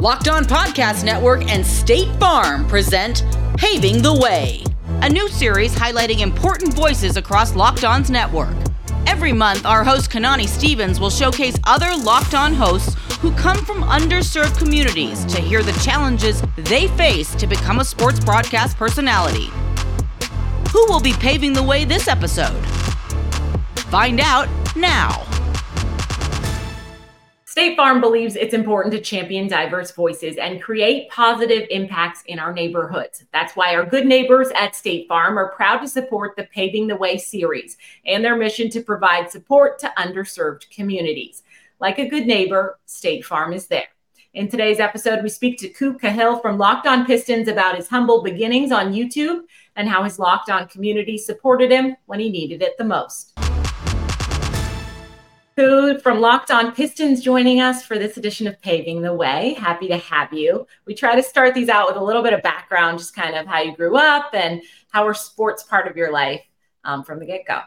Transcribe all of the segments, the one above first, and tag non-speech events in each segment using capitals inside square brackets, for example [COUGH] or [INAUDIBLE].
Locked On Podcast Network and State Farm present Paving the Way, a new series highlighting important voices across Locked On's network. Every month, our host Kanani Stevens will showcase other Locked On hosts who come from underserved communities to hear the challenges they face to become a sports broadcast personality. Who will be paving the way this episode? Find out now. State Farm believes it's important to champion diverse voices and create positive impacts in our neighborhoods. That's why our good neighbors at State Farm are proud to support the Paving the Way series and their mission to provide support to underserved communities. Like a good neighbor, State Farm is there. In today's episode, we speak to Ku Khahil from Locked On Pistons about his humble beginnings on YouTube and how his Locked On community supported him when he needed it the most. Food from Locked On Pistons joining us for this edition of Paving the Way. Happy to have you. We try to start these out with a little bit of background, just kind of how you grew up and how are sports part of your life um, from the get go.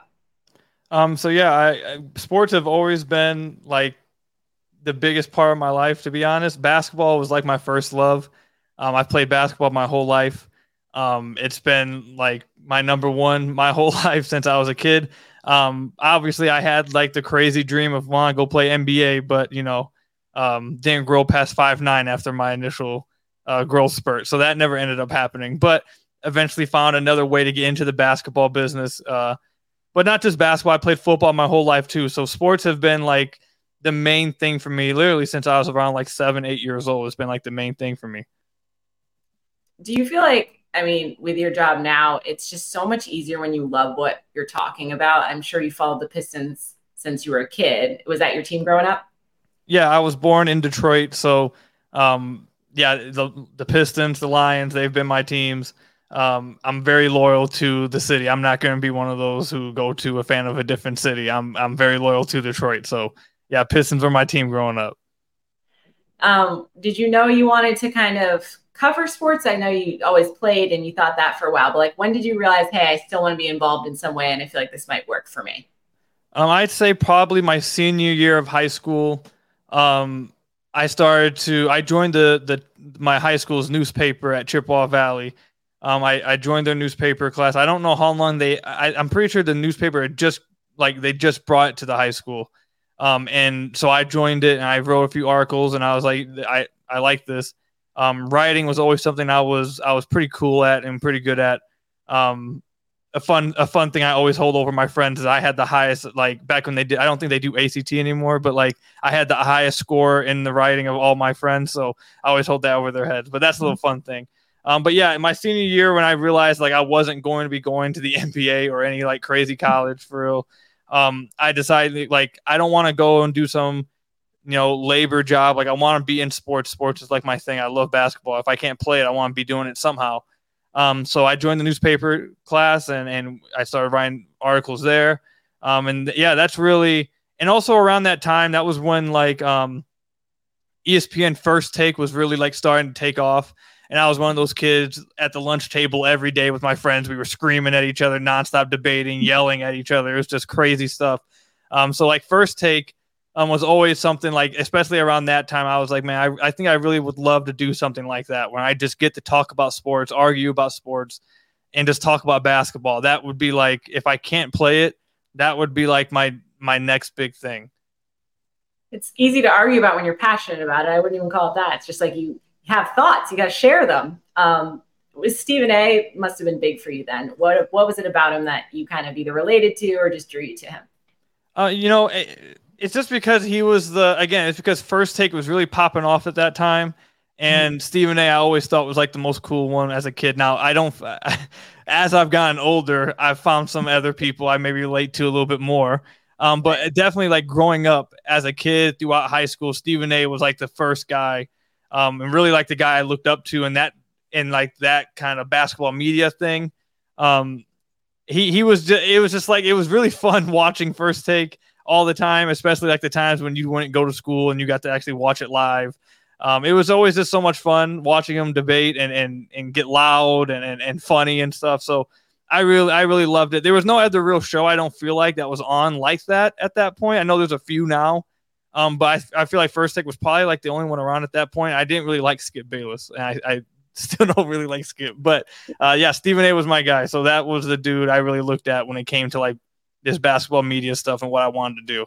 Um, so yeah, I, I, sports have always been like the biggest part of my life. To be honest, basketball was like my first love. Um, I've played basketball my whole life. Um, it's been like my number one my [LAUGHS] whole life since I was a kid. Um, obviously, I had like the crazy dream of want to go play NBA, but you know, um, didn't grow past five nine after my initial uh, growth spurt, so that never ended up happening. But eventually, found another way to get into the basketball business. Uh, but not just basketball. I played football my whole life too. So sports have been like the main thing for me, literally since I was around like seven, eight years old. It's been like the main thing for me. Do you feel like I mean, with your job now, it's just so much easier when you love what you're talking about. I'm sure you followed the Pistons since you were a kid. Was that your team growing up? Yeah, I was born in Detroit, so um, yeah, the the Pistons, the Lions, they've been my teams. Um, I'm very loyal to the city. I'm not going to be one of those who go to a fan of a different city. I'm I'm very loyal to Detroit. So yeah, Pistons were my team growing up. Um, did you know you wanted to kind of cover sports? I know you always played and you thought that for a while, but like when did you realize, hey, I still want to be involved in some way and I feel like this might work for me? Um, I'd say probably my senior year of high school. Um, I started to I joined the the my high school's newspaper at Chippewa Valley. Um, I, I joined their newspaper class. I don't know how long they. I, I'm pretty sure the newspaper had just like they just brought it to the high school. Um, and so I joined it and I wrote a few articles and I was like, I I like this. Um, writing was always something I was I was pretty cool at and pretty good at. Um, a fun a fun thing I always hold over my friends is I had the highest like back when they did I don't think they do ACT anymore, but like I had the highest score in the writing of all my friends, so I always hold that over their heads. But that's a little fun thing. Um, but yeah, in my senior year when I realized like I wasn't going to be going to the [LAUGHS] NBA or any like crazy college for real, um, I decided like I don't want to go and do some you know, labor job. Like I want to be in sports. Sports is like my thing. I love basketball. If I can't play it, I want to be doing it somehow. Um, so I joined the newspaper class and and I started writing articles there. Um, and yeah, that's really and also around that time, that was when like um, ESPN First Take was really like starting to take off. And I was one of those kids at the lunch table every day with my friends. We were screaming at each other, nonstop debating, yelling at each other. It was just crazy stuff. Um, so like First Take um, was always something like, especially around that time, I was like, man, I, I think I really would love to do something like that where I just get to talk about sports, argue about sports, and just talk about basketball. That would be like, if I can't play it, that would be like my my next big thing. It's easy to argue about when you're passionate about it. I wouldn't even call it that. It's just like you have thoughts, you got to share them. Um, was Stephen A. must have been big for you then. What what was it about him that you kind of either related to or just drew you to him? Uh, you know, it, it's just because he was the again. It's because First Take was really popping off at that time, and mm-hmm. Stephen A. I always thought was like the most cool one as a kid. Now I don't. [LAUGHS] As I've gotten older, I've found some other people I maybe relate to a little bit more. Um, but definitely like growing up as a kid throughout high school, Stephen A. was like the first guy, um, and really like the guy I looked up to, and that in like that kind of basketball media thing. Um, he he was just, it was just like it was really [LAUGHS] fun watching First Take all the time, especially like the times when you wouldn't go to school and you got to actually watch it live. Um, it was always just so much fun watching them debate and and and get loud and, and and funny and stuff. So I really I really loved it. There was no other real show I don't feel like that was on like that at that point. I know there's a few now, um, but I, I feel like First Take was probably like the only one around at that point. I didn't really like Skip Bayless, and I, I [LAUGHS] still don't really like Skip. But uh, yeah, Stephen A was my guy, so that was the dude I really looked at when it came to like this basketball media stuff and what I wanted to do.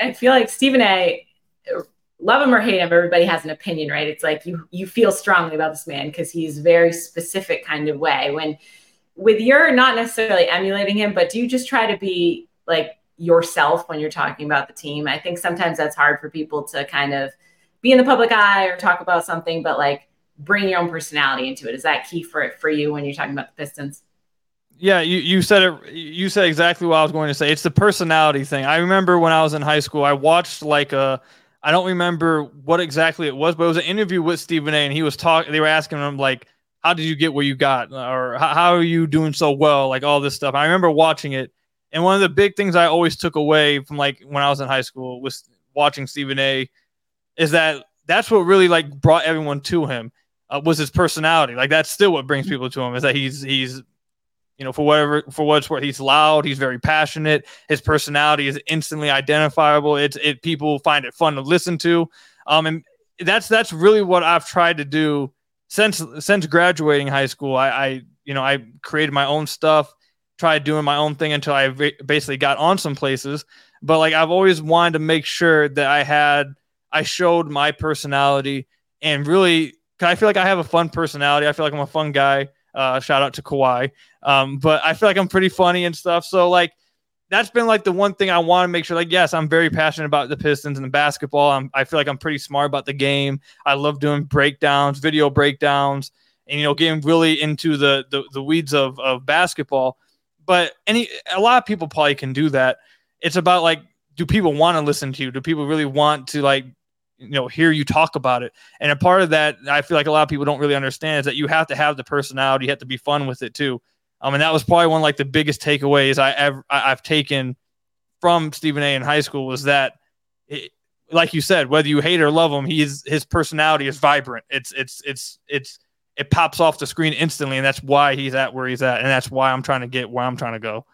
I feel like Stephen A love him or hate him, everybody has an opinion, right? It's like you you feel strongly about this man because he's very specific kind of way. When with your not necessarily emulating him, but do you just try to be like yourself when you're talking about the team? I think sometimes that's hard for people to kind of be in the public eye or talk about something, but like bring your own personality into it. Is that key for it for you when you're talking about the Pistons? Yeah, you, you said it. You said exactly what I was going to say. It's the personality thing. I remember when I was in high school, I watched like a I don't remember what exactly it was, but it was an interview with Stephen A. And he was talking. They were asking him like, "How did you get where you got?" or "How are you doing so well?" Like all this stuff. I remember watching it, and one of the big things I always took away from like when I was in high school was watching Stephen A. Is that that's what really like brought everyone to him uh, was his personality. Like that's still what brings people to him is that he's he's you know, for whatever for what's worth, he's loud. He's very passionate. His personality is instantly identifiable. It's it people find it fun to listen to. Um, and that's that's really what I've tried to do since since graduating high school. I, I you know I created my own stuff, tried doing my own thing until I basically got on some places. But like I've always wanted to make sure that I had I showed my personality and really. I feel like I have a fun personality. I feel like I'm a fun guy. Uh, shout out to Kawhi. Um, but I feel like I'm pretty funny and stuff. So like that's been like the one thing I want to make sure. Like, yes, I'm very passionate about the Pistons and the basketball. I'm, I feel like I'm pretty smart about the game. I love doing breakdowns, video breakdowns, and you know, getting really into the the, the weeds of of basketball. But any a lot of people probably can do that. It's about like, do people want to listen to you? Do people really want to like you know hear you talk about it. And a part of that i feel like a lot of people don't really understand is that you have to have the personality you have to be fun with it too. Um and that was probably one of like the biggest takeaways i ever i've taken from stephen a in high school was that it, like you said whether you hate or love him he's his personality is vibrant. It's it's it's it's it pops off the screen instantly and that's why he's at where he's at and that's why i'm trying to get where i'm trying to go.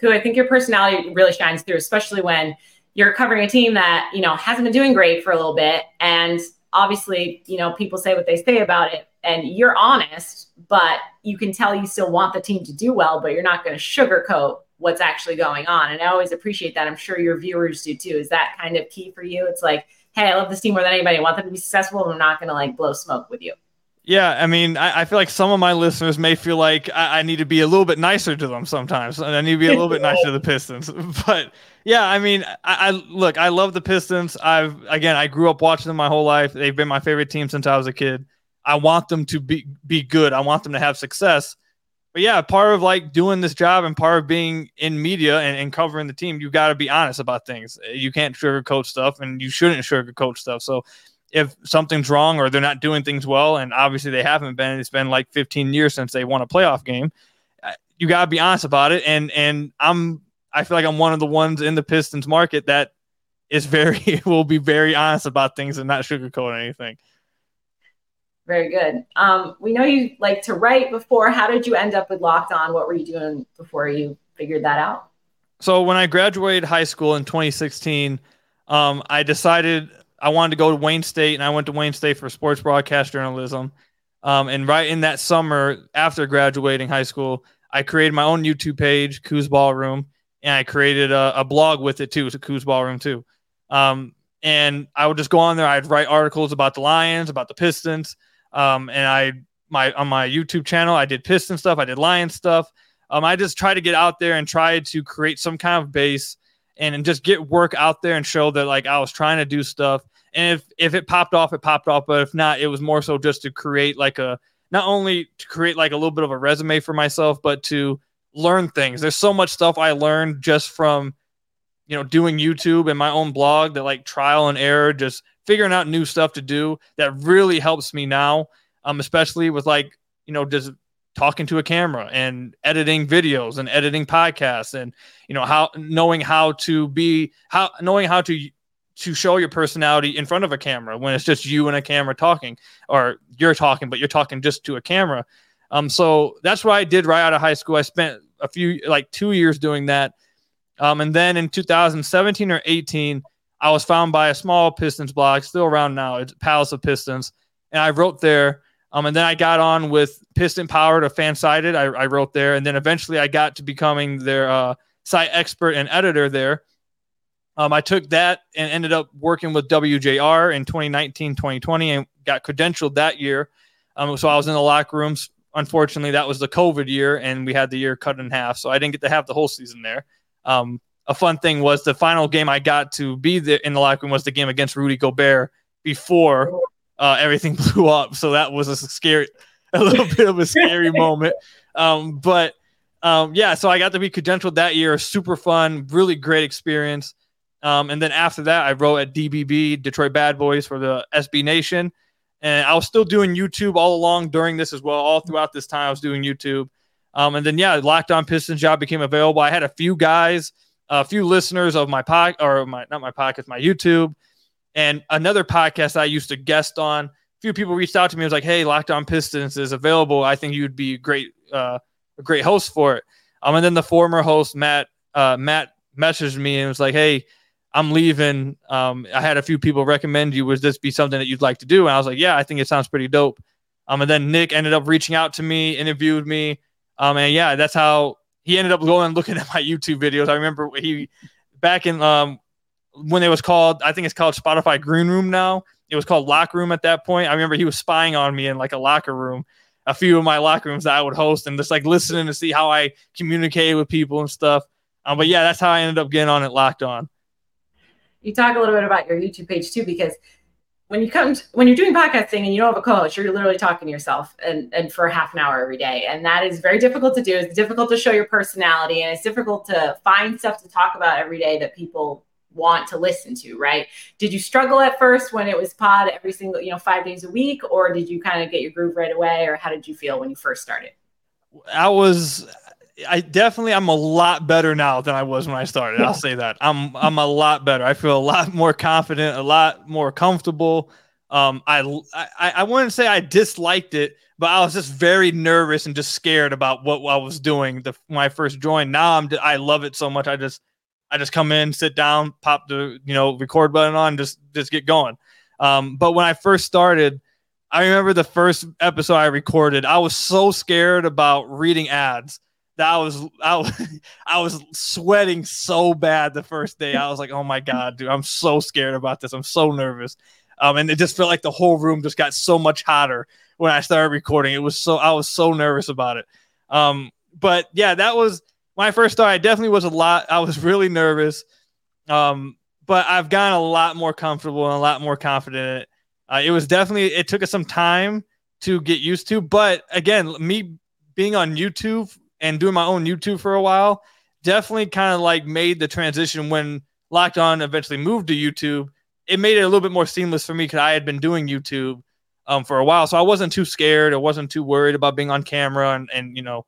Cool i think your personality really shines through especially when you're covering a team that you know hasn't been doing great for a little bit. And obviously you know people say what they say about it and you're honest but you can tell you still want the team to do well but you're not going to sugarcoat what's actually going on. And i always appreciate that. I'm sure your viewers do too. Is that kind of key for you? It's like hey i love this team more than anybody. I want them to be successful and i'm not going to like blow smoke with you. Yeah, I mean, I, I, feel like some of my listeners may feel like I, I, need to be a little bit nicer to them sometimes. I need to be a little bit [LAUGHS] nicer to the Pistons. [LAUGHS] But yeah, I mean, I, I, look, I love the Pistons. I've again, I grew up watching them my whole life. They've been my favorite team since I was a kid. I want them to be be good. I want them to have success. But yeah, part of like doing this job and part of being in media and, and covering the team, you got to be honest about things. You can't sugarcoat stuff, and you shouldn't sugarcoat stuff. So if something's wrong or they're not doing things well, and obviously they haven't been, it's been like 15 years since they won a playoff game. Uh, you got to be honest about it. And and I'm I feel like I'm one of the ones in the Pistons market that is very [LAUGHS] will be very honest about things and not sugarcoat anything. Very good. Um, we know you like to write before. How did you end up with Locked On? What were you doing before you figured that out? So when I graduated high school in 2016, um, I decided I wanted to go to Wayne State, and I went to Wayne State for sports broadcast journalism. Um, and right in that summer, after graduating high school, I created my own YouTube page, Ku's Ballroom, and I created a, a blog with it too. It's a Ku's Ballroom too. Um, and I would just go on there. I'd write articles about the Lions, about the Pistons, um, and I my on my YouTube channel I did Piston stuff, I did Lion stuff. Um, I just tried to get out there and try to create some kind of base and, and just get work out there and show that like I was trying to do stuff. And if if it popped off, it popped off. But if not, it was more so just to create like a not only to create like a little bit of a resume for myself, but to learn things. There's so much stuff I learned just from you know, doing YouTube and my own blog, that like trial and error, just figuring out new stuff to do that really helps me now. Um, especially with like, you know, just talking to a camera and editing videos and editing podcasts and you know how knowing how to be how knowing how to to show your personality in front of a camera when it's just you and a camera talking or you're talking but you're talking just to a camera um so that's what i did right out of high school i spent a few like two years doing that um, and then in 2017 or 18, I was found by a small Pistons blog, still around now. It's Palace of Pistons. And I wrote there. Um, and then I got on with Piston Power to Fansided. I, I wrote there. And then eventually I got to becoming their uh, site expert and editor there. Um, I took that and ended up working with WJR in 2019, 2020, and got credentialed that year. Um, so I was in the locker rooms. Unfortunately, that was the COVID year, and we had the year cut in half. So I didn't get to have the whole season there. Um, a fun thing was the final game I got to be there in the locker room was the game against Rudy Gobert before uh, everything [LAUGHS] blew up. So that was a scary, [LAUGHS] a little bit of a scary [LAUGHS] moment. Um, but um, yeah, so I got to be credentialed that year. Super fun, really great experience. Um, and then after that, I wrote at DBB, Detroit Bad Boys for the SB Nation. And I was still doing YouTube all along during this as well. All throughout this time, I was doing YouTube. Um, and then yeah, Locked On Pistons job became available. I had a few guys, a few listeners of my pod or my not my podcast, my YouTube, and another podcast I used to guest on. A few people reached out to me. and was like, "Hey, Locked On Pistons is available. I think you'd be great, uh, a great host for it." Um, and then the former host Matt, uh, Matt messaged me and was like, "Hey." I'm leaving. Um, I had a few people recommend you. Would this be something that you'd like to do? And I was like, yeah, I think it sounds pretty dope. Um, and then Nick ended up reaching out to me, interviewed me, um, and yeah, that's how he ended up going and looking [LAUGHS] at my YouTube videos. I remember he back in um when it was called, I think it's called Spotify Green Room now. It was called Locker Room at that point. I remember he was spying on me in like a locker room, a few of my locker rooms that I would host, and just like listening to see how I communicated with people and stuff. Um, but yeah, that's how I ended up getting on it locked on. You talk a little bit about your YouTube page too, because when you come to, when you're doing podcasting and you don't have a co-host, you're literally talking to yourself and, and for half an hour every day. And that is very difficult to do. It's difficult to show your personality and it's difficult to find stuff to talk about every day that people want to listen to, right? Did you struggle at first when it was pod every single, you know, five days a week, or did you kind of get your groove right away? Or how did you feel when you first started? I was I definitely I'm a lot better now than I was when I started. I'll say that. I'm I'm a lot better. I feel a lot more confident, a lot more comfortable. Um, I, I I wouldn't say I disliked it, but I was just very nervous and just scared about what I was doing the, when I first joined. Now I'm I love it so much. I just I just come in, sit down, pop the you know record button on, just just get going. Um, but when I first started, I remember the first episode I recorded. I was so scared about reading ads that was I was [LAUGHS] I was sweating so bad the first day. I was like, oh my god, dude, I'm so scared about this. I'm so nervous. Um, and it just felt like the whole room just got so much hotter when I started recording. It was so I was so nervous about it. Um, but yeah, that was my first start. I definitely was a lot. I was really nervous. Um, but I've gotten a lot more comfortable and a lot more confident it. Uh, it was definitely it took us some time to get used to, but again, me being on YouTube and doing my own YouTube for a while definitely kind of like made the transition when Locked On eventually moved to YouTube. It made it a little bit more seamless for me because I had been doing YouTube um, for a while, so I wasn't too scared. I wasn't too worried about being on camera and and you know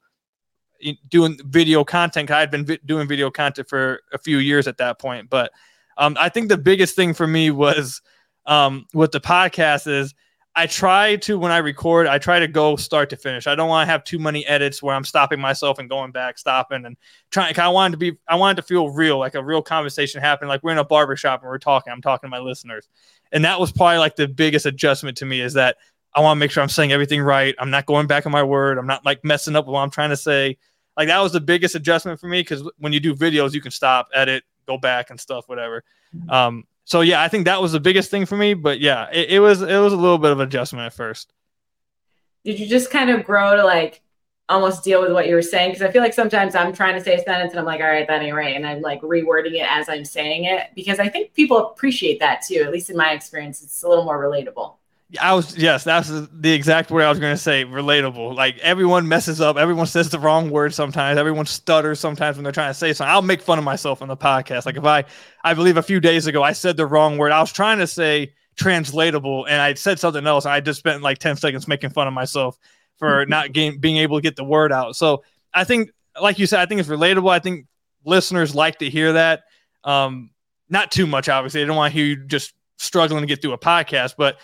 doing video content. I had been vi- doing video content for a few years at that point, but um, I think the biggest thing for me was um, with the podcast is I try to when I record, I try to go start to finish. I don't want to have too many edits where I'm stopping myself and going back, stopping and trying. I wanted to be, I wanted to feel real, like a real conversation happening. Like we're in a barbershop and we're talking. I'm talking to my listeners, and that was probably like the biggest adjustment to me is that I want to make sure I'm saying everything right. I'm not going back on my word. I'm not like messing up what I'm trying to say. Like that was the biggest adjustment for me because when you do videos, you can stop, edit, go back, and stuff, whatever. Mm-hmm. Um, so yeah, I think that was the biggest thing for me. But yeah, it, it was it was a little bit of adjustment at first. Did you just kind of grow to like almost deal with what you were saying? Because I feel like sometimes I'm trying to say a sentence and I'm like, all right, that ain't right, and I'm like rewording it as I'm saying it because I think people appreciate that too. At least in my experience, it's a little more relatable. I was yes, that's the exact word I was going to say. Relatable. Like everyone messes up. Everyone says the wrong word sometimes. Everyone stutters sometimes when they're trying to say something. I'll make fun of myself on the podcast. Like if I, I believe a few days ago I said the wrong word. I was trying to say translatable and I said something else. I just spent like ten seconds making fun of myself for [LAUGHS] not game, being able to get the word out. So I think, like you said, I think it's relatable. I think listeners like to hear that. Um, not too much, obviously. They don't want to hear you just struggling to get through a podcast, but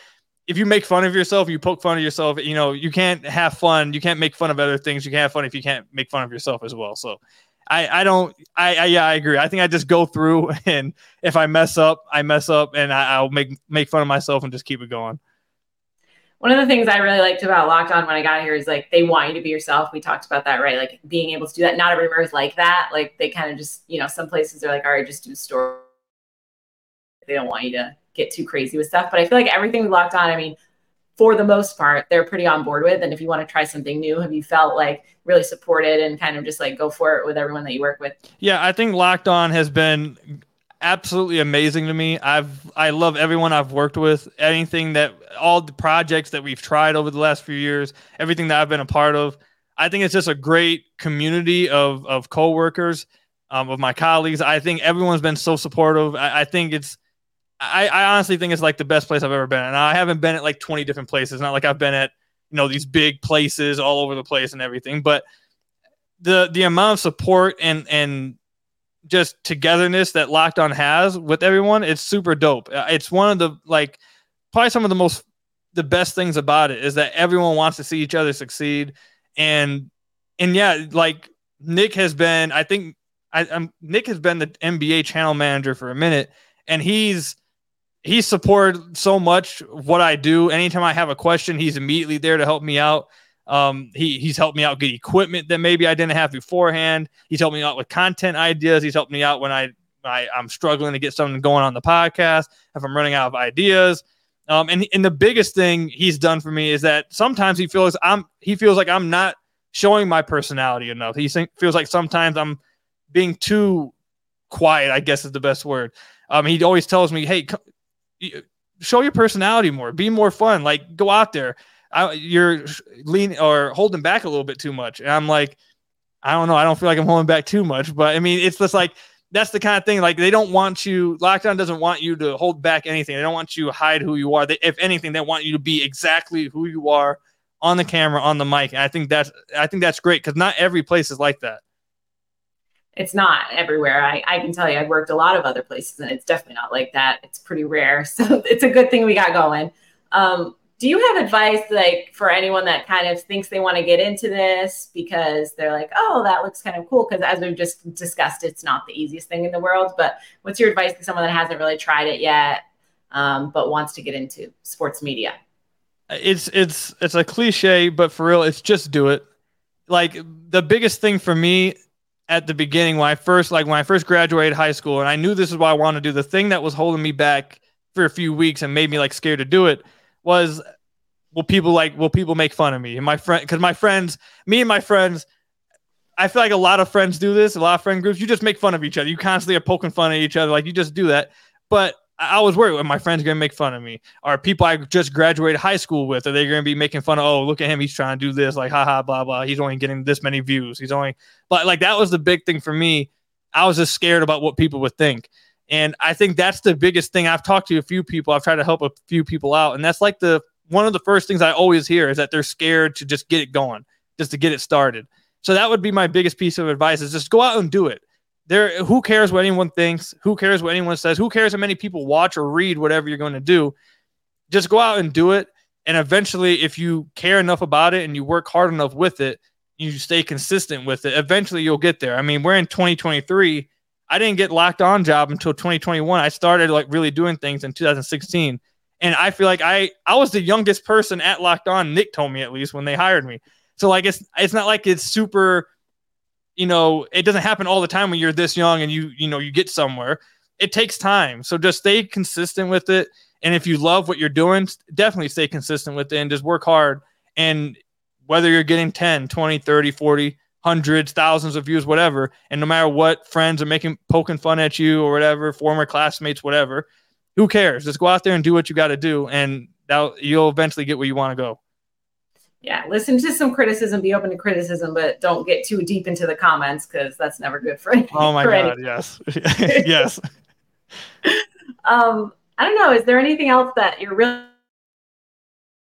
if you make fun of yourself, you poke fun of yourself, you know, you can't have fun. You can't make fun of other things. You can't have fun if you can't make fun of yourself as well. So I, I don't, I, I, yeah, I agree. I think I just go through [LAUGHS] and if I mess up, I mess up and I, will make, make fun of myself and just keep it going. One of the things I really liked about Locked On when I got here is like they want you to be yourself. We talked about that, right? Like being able to do that. Not everywhere is like that. Like they kind of just, you know, some places are like, all right, just do story. They don't want you to get too crazy with stuff. But I feel like everything we locked on, I mean, for the most part, they're pretty on board with. And if you want to try something new, have you felt like really supported and kind of just like go for it with everyone that you work with? Yeah, I think Locked On has been absolutely amazing to me. I've I love everyone I've worked with. Anything that all the projects that we've tried over the last few years, everything that I've been a part of. I think it's just a great community of of coworkers, um, of my colleagues. I think everyone's been so supportive. I, I think it's I, I honestly think it's like the best place I've ever been. And I haven't been at like 20 different places. Not like I've been at, you know, these big places all over the place and everything. But the the amount of support and and just togetherness that Locked On has with everyone, it's super dope. Uh, it's one of the like probably some of the most the best things about it is that everyone wants to see each other succeed. And and yeah, like Nick has been, I think I, I'm Nick has been the NBA channel manager for a minute, and he's he supported so much what I do. Anytime I have a question, he's immediately there to help me out. Um, he he's helped me out get equipment that maybe I didn't have beforehand. He's helped me out with content ideas. He's helped me out when I, I I'm struggling to get something going on the podcast. If I'm running out of ideas. Um, and and the biggest thing he's done for me is that sometimes he feels I'm he feels like I'm not showing my personality enough. He feels like sometimes I'm being too quiet. I guess is the best word. Um, he always tells me, "Hey, show your personality more, be more fun. Like go out there. I, you're leaning or holding back a little bit too much. And I'm like, I don't know. I don't feel like I'm holding back too much, but I mean, it's just like that's the kind of thing. Like they don't want you. Locked On doesn't want you to hold back anything. They don't want you to hide who you are. They, if anything, they want you to be exactly who you are on the camera, on the mic. And I think that's I think that's great because not every place is like that it's not everywhere. I, I can tell you, I've worked a lot of other places and it's definitely not like that. It's pretty rare. [LAUGHS] So it's a good thing we got going. Um, do you have advice like for anyone that kind of thinks they want to get into this because they're like, oh, that looks kind of cool? Because as we've just discussed, it's not the easiest thing in the world. But what's your advice to someone that hasn't really tried it yet, um, but wants to get into sports media? It's it's it's a cliche, but for real, it's just do it. Like the biggest thing for me at the beginning when I first like when I first graduated high school and I knew this is what I wanted to do. The thing that was holding me back for a few weeks and made me like scared to do it was will people like will people make fun of me and my friend because my friends me and my friends I feel like a lot of friends do this a lot of friend groups you just make fun of each other you constantly are poking fun at each other like you just do that but I was worried my friends going to make fun of me. Are people I just graduated high school with, are they going to be making fun of, oh, look at him, he's trying to do this, like, haha, blah, blah. He's only getting this many views. He's only, but like, that was the big thing for me. I was just scared about what people would think. And I think that's the biggest thing. I've talked to a few people, I've tried to help a few people out. And that's like the one of the first things I always hear is that they're scared to just get it going, just to get it started. So that would be my biggest piece of advice is just go out and do it there who cares what anyone thinks? Who cares what anyone says? Who cares how many people watch or read whatever you're going to do? Just go out and do it and eventually if you care enough about it and you work hard enough with it you stay consistent with it. Eventually you'll get there. I mean we're in 2023 i didn't get locked on job until 2021 i started like really doing things in 2016 and i feel like i i was the youngest person at locked on. Nick told me at least when they hired me. So like it's it's not like it's super you know, it doesn't happen all the time when you're this young and you, you know, you get somewhere. It takes time. So just stay consistent with it. And if you love what you're doing, definitely stay consistent with it and just work hard. And whether you're getting 10, 20, 30, 40, hundreds, thousands of views, whatever, and no matter what friends are making poking fun at you or whatever, former classmates, whatever, who cares? Just go out there and do what you got to do. And that you'll eventually get where you want to go. Yeah, listen to some criticism, be open to criticism, but don't get too deep into the comments because that's never good for. Any, [LAUGHS] oh my god, yes, [LAUGHS] [LAUGHS] yes. um, I don't know. Is there anything else that you're really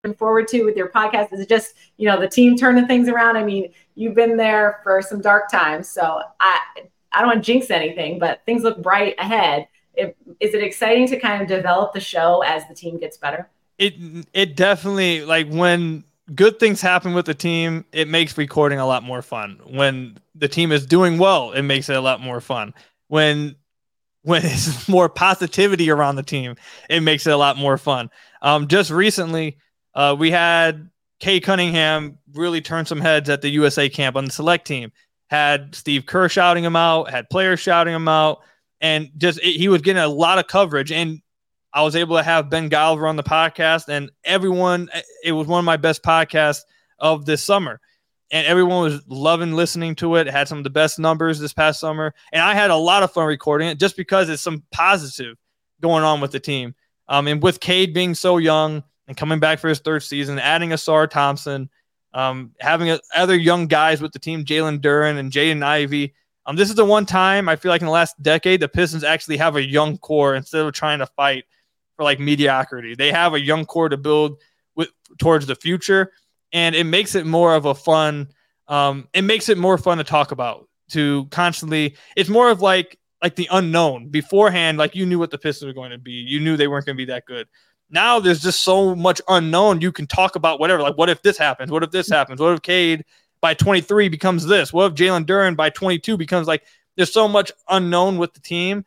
looking forward to with your podcast? Is it just you know the team turning things around? I mean, you've been there for some dark times, so I I don't want to jinx anything, but things look bright ahead. It, is it exciting to kind of develop the show as the team gets better? It it definitely like when good things happen with the team, it makes recording a lot more fun. When the team is doing well, it makes it a lot more fun. When when [LAUGHS] it's more positivity around the team, it makes it a lot more fun. Um, just recently, uh, we had Cade Cunningham really turn some heads at the USA camp on the select team. Had Steve Kerr shouting him out, had players shouting him out, and just it, he was getting a lot of coverage. And I was able to have Ben Golliver on the podcast, and everyone, it was one of my best podcasts of this summer. And everyone was loving listening to it. it. Had some of the best numbers this past summer. And I had a lot of fun recording it just because it's some positive going on with the team. Um, and with Cade being so young and coming back for his third season, adding Ausar Thompson, um, having a, other young guys with the team, Jalen Duren and Jaden Ivey. Um, this is the one time I feel like in the last decade the Pistons actually have a young core instead of trying to fight for like mediocrity. They have a young core to build with towards the future, and it makes it more of a fun. Um, it makes it more fun to talk about. To constantly, it's more of like like the unknown beforehand. Like you knew what the Pistons were going to be. You knew they weren't going to be that good. Now there's just so much unknown. You can talk about whatever. Like, what if this happens? What if this happens? What if Cade by 23 becomes this? What if Jalen Duren by 22 becomes like? There's so much unknown with the team,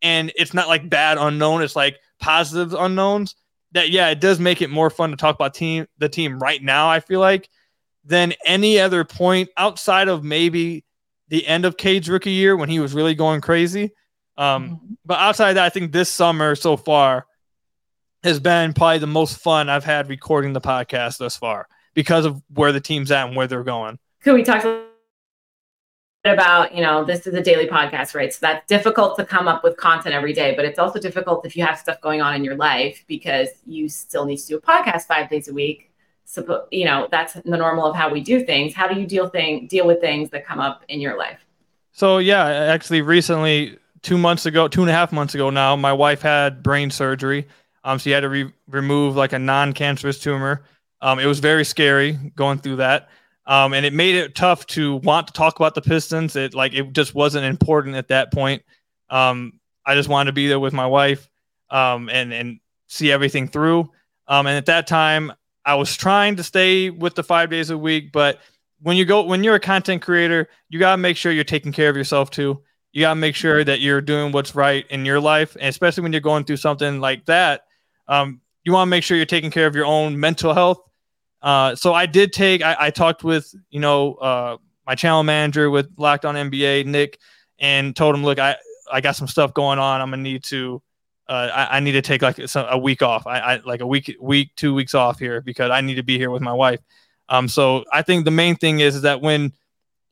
and it's not like bad unknown. It's like positive unknowns that yeah, it does make it more fun to talk about team the team right now, I feel like, than any other point outside of maybe the end of Cade's rookie year when he was really going crazy. Um, mm-hmm. but outside that, I think this summer so far has been probably the most fun I've had recording the podcast thus far because of where the team's at and where they're going. Could we talk about you know this is a daily podcast right? So that's difficult to come up with content every day but it's also difficult if you have stuff going on in your life because you still need to do a podcast five days a week. So you know that's the normal of how we do things. How do you deal thing deal with things that come up in your life? So yeah actually recently two months ago two and a half months ago now my wife had brain surgery. Um she had to re- remove like a non-cancerous tumor. Um it was very scary going through that um, and it made it tough to want to talk about the Pistons. It like it just wasn't important at that point. Um, I just wanted to be there with my wife um, and and see everything through. Um, and at that time, I was trying to stay with the five days a week, but when you go when you're a content creator, you gotta make sure you're taking care of yourself too. You gotta make sure that you're doing what's right in your life, and especially when you're going through something like that, um, you want to make sure you're taking care of your own mental health uh, so I did take. I, I talked with you know uh, my channel manager with Locked On NBA, Nick, and told him, look, I I got some stuff going on. I'm gonna need to. Uh, I, I, need to take like a week off. I, I, like a week, week, two weeks off here because I need to be here with my wife. Um, so I think the main thing is, is that when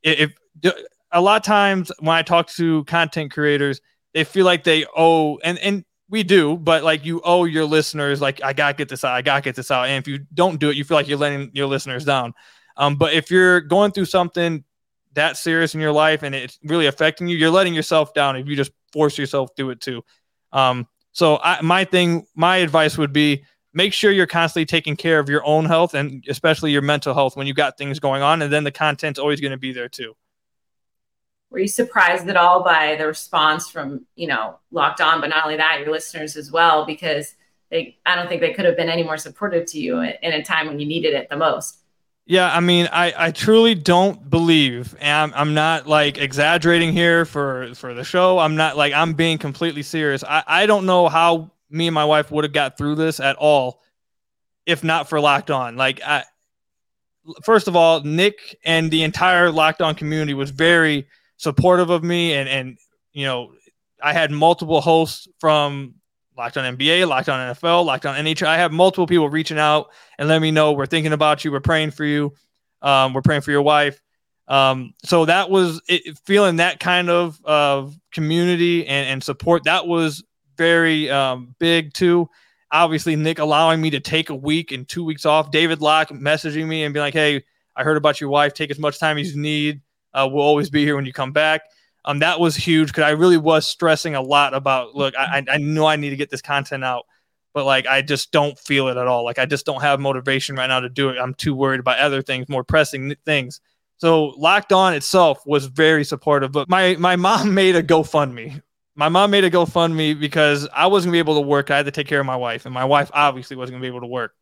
if, if a lot of times when I talk to content creators, they feel like they owe and and we do, but like you owe your listeners, like I gotta get this out, I gotta get this out. And if you don't do it, you feel like you're letting your listeners down. Um, but if you're going through something that serious in your life and it's really affecting you, you're letting yourself down if you just force yourself do it too. Um, so I, my thing, my advice would be make sure you're constantly taking care of your own health and especially your mental health when you've got things going on, and then the content's always going to be there too were you surprised at all by the response from you know locked on? But not only that your listeners as well because they i don't think they could have been any more supportive to you in, a time when you needed it the most. Yeah i mean i i truly don't believe and I'm, I'm not like exaggerating here for for the show. I'm not like i'm being completely serious. I i don't know how me and my wife would have got through this at all if not for locked on. Like i first of all nick and the entire locked on community was very supportive of me and and you know I had multiple hosts from Locked on NBA, Locked on NFL, Locked on NHL. I have multiple people reaching out and let me know we're thinking about you, we're praying for you, um, we're praying for your wife. Um, so that was it, feeling that kind of of community and, and support. That was very um, big too. obviously Nick allowing me to take a week and two weeks off. David Locke messaging me and being like, "Hey, I heard about your wife. Take as much time as you need. Uh, we'll always be here when you come back." Um, that was huge because I really was stressing a lot about. Look, I, I know I need to get this content out, but like I just don't feel it at all. Like I just don't have motivation right now to do it. I'm too worried about other things, more pressing things. So Locked On itself was very supportive, but my my mom [LAUGHS] made a GoFundMe my mom made a GoFundMe because I wasn't gonna be able to work. I had to take care of my wife, and my wife obviously wasn't gonna be able to work.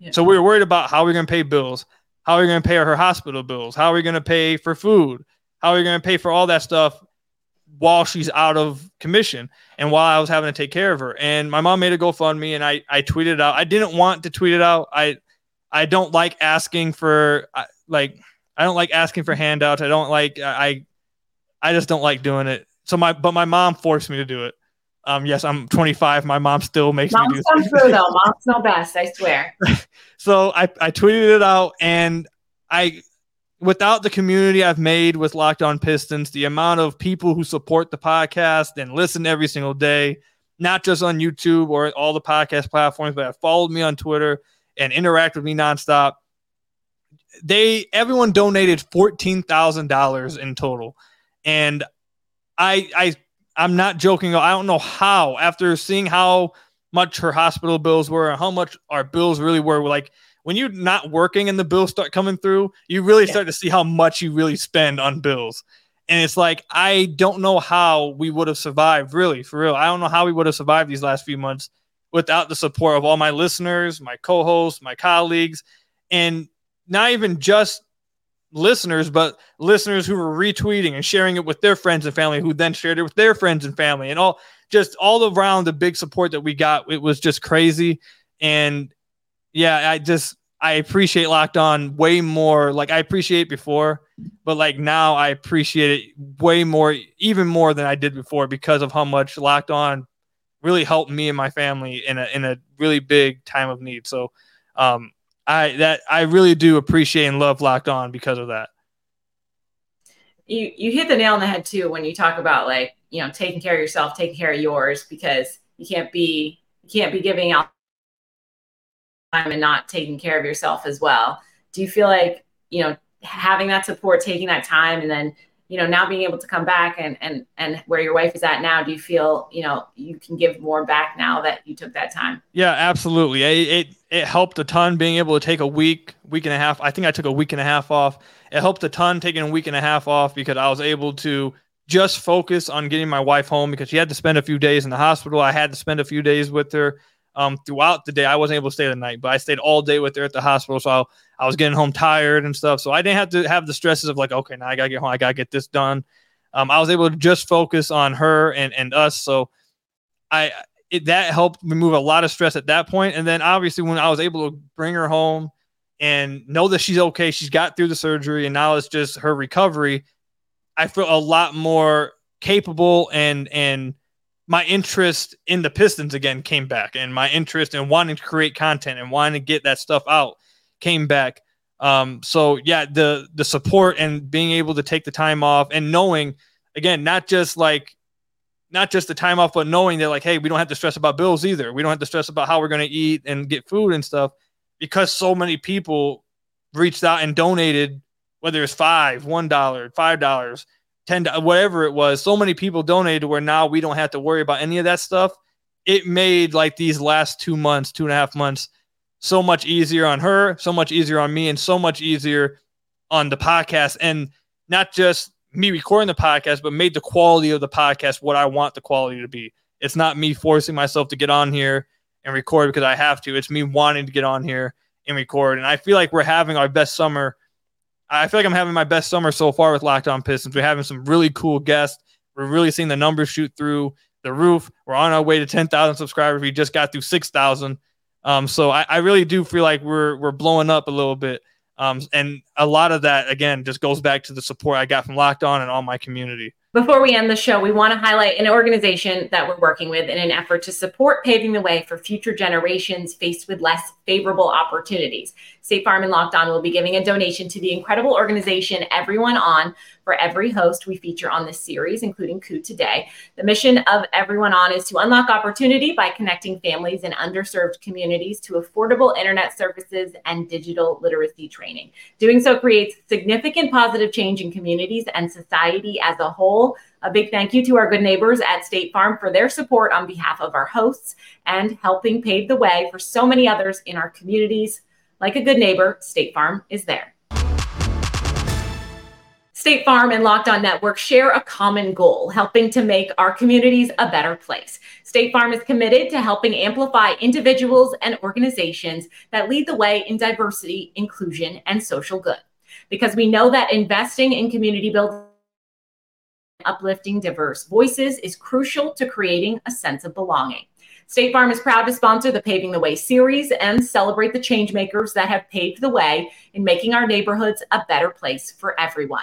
Yeah. So we were worried about how we're gonna pay bills, how are we gonna pay her hospital bills, how are we gonna pay for food, how are we gonna pay for all that stuff while she's out of commission and while I was having to take care of her. And my mom made a GoFundMe, and I I tweeted out. I didn't want to tweet it out. I I don't like asking for like I don't like asking for handouts. I don't like I I just don't like doing it so my but my mom forced me to do it. Um, yes, I'm 25. My mom still makes Mom's me do come through though. Mom's no best, I swear. [LAUGHS] so I, I tweeted it out and I without the community I've made with Locked On Pistons, the amount of people who support the podcast and listen every single day, not just on YouTube or all the podcast platforms, but have followed me on Twitter and interact with me nonstop. They everyone donated fourteen thousand dollars in total. And I I I'm not joking. I don't know how after seeing how much her hospital bills were and how much our bills really were like when you're not working and the bills start coming through, you really yeah. start to see how much you really spend on bills. And it's like, I don't know how we would have survived, really, for real. I don't know how we would have survived these last few months without the support of all my listeners, my co hosts, my colleagues, and not even just listeners, but listeners who were retweeting and sharing it with their friends and family, who then shared it with their friends and family, and all just all around the big support that we got. It was just crazy. And yeah, I just I appreciate Locked On way more. Like I appreciate before, but like now I appreciate it way more, even more than I did before because of how much Locked On really helped me and my family in a in a really big time of need. So um I that I really do appreciate and love Locked On because of that. You you hit the nail on the head too when you talk about like you know taking care of yourself, taking care of yours because you can't be you can't be giving out time and not taking care of yourself as well. Do you feel like you know having that support, taking that time, and then you know now being able to come back and and and where your wife is at now do you feel you know you can give more back now that you took that time? Yeah absolutely. It, it it helped a ton being able to take a week week and a half. I think i took a week and a half off. It helped a ton taking a week and a half off because i was able to just focus on getting my wife home because she had to spend a few days in the hospital. I had to spend a few days with her um, throughout the day. I wasn't able to stay the night, but I stayed all day with her at the hospital. So I, I, was getting home tired and stuff. So I didn't have to have the stresses of like, okay, now I gotta get home. I gotta get this done. Um, I was able to just focus on her and, and us. So I, it, that helped remove a lot of stress at that point. And then obviously when I was able to bring her home and know that she's okay, she's got through the surgery and now it's just her recovery. I feel a lot more capable and, and, my interest in the Pistons again came back, and my interest in wanting to create content and wanting to get that stuff out came back. Um, so yeah, the the support and being able to take the time off and knowing again, not just like not just the time off, but knowing that like, hey, we don't have to stress about bills either. We don't have to stress about how we're to eat and get food and stuff because so many people reached out and donated, whether it's five, one dollar, five dollars, ten whatever it was. So many people donated where now we don't have to worry about any of that stuff. It made like these last two months, two and a half months, so much easier on her, so much easier on me, and so much easier on the podcast. And not just me recording the podcast, but made the quality of the podcast what I want the quality to be. It's not me forcing myself to get on here and record because I have to. It's me wanting to get on here and record. And I feel like we're having our best summer I feel like I'm having my best summer so far with Locked On Pistons. We're having some really cool guests. We're really seeing the numbers shoot through the roof. We're on our way to 10,000 subscribers. We just got through 6,000. Um, so I, I, really do feel like we're we're blowing up a little bit. Um, and a lot of that again just goes back to the support I got from Locked On and all my community. Before we end the show, we want to highlight an organization that we're working with in an effort to support paving the way for future generations faced with less favorable opportunities. State Farm and Locked On will be giving a donation to the incredible organization Everyone On for every host we feature on this series, including Ku today. The mission of Everyone On is to unlock opportunity by connecting families in underserved communities to affordable internet services and digital literacy training. Doing so creates significant positive change in communities and society as a whole. A big thank you to our good neighbors at State Farm for their support on behalf of our hosts and helping pave the way for so many others in our communities. Like a good neighbor, State Farm is there. State Farm and Locked On Network share a common goal, helping to make our communities a better place. State Farm is committed to helping amplify individuals and organizations that lead the way in diversity, inclusion, and social good. Because we know that investing in community building uplifting diverse voices is crucial to creating a sense of belonging. State Farm is proud to sponsor the Paving the Way series and celebrate the changemakers that have paved the way in making our neighborhoods a better place for everyone.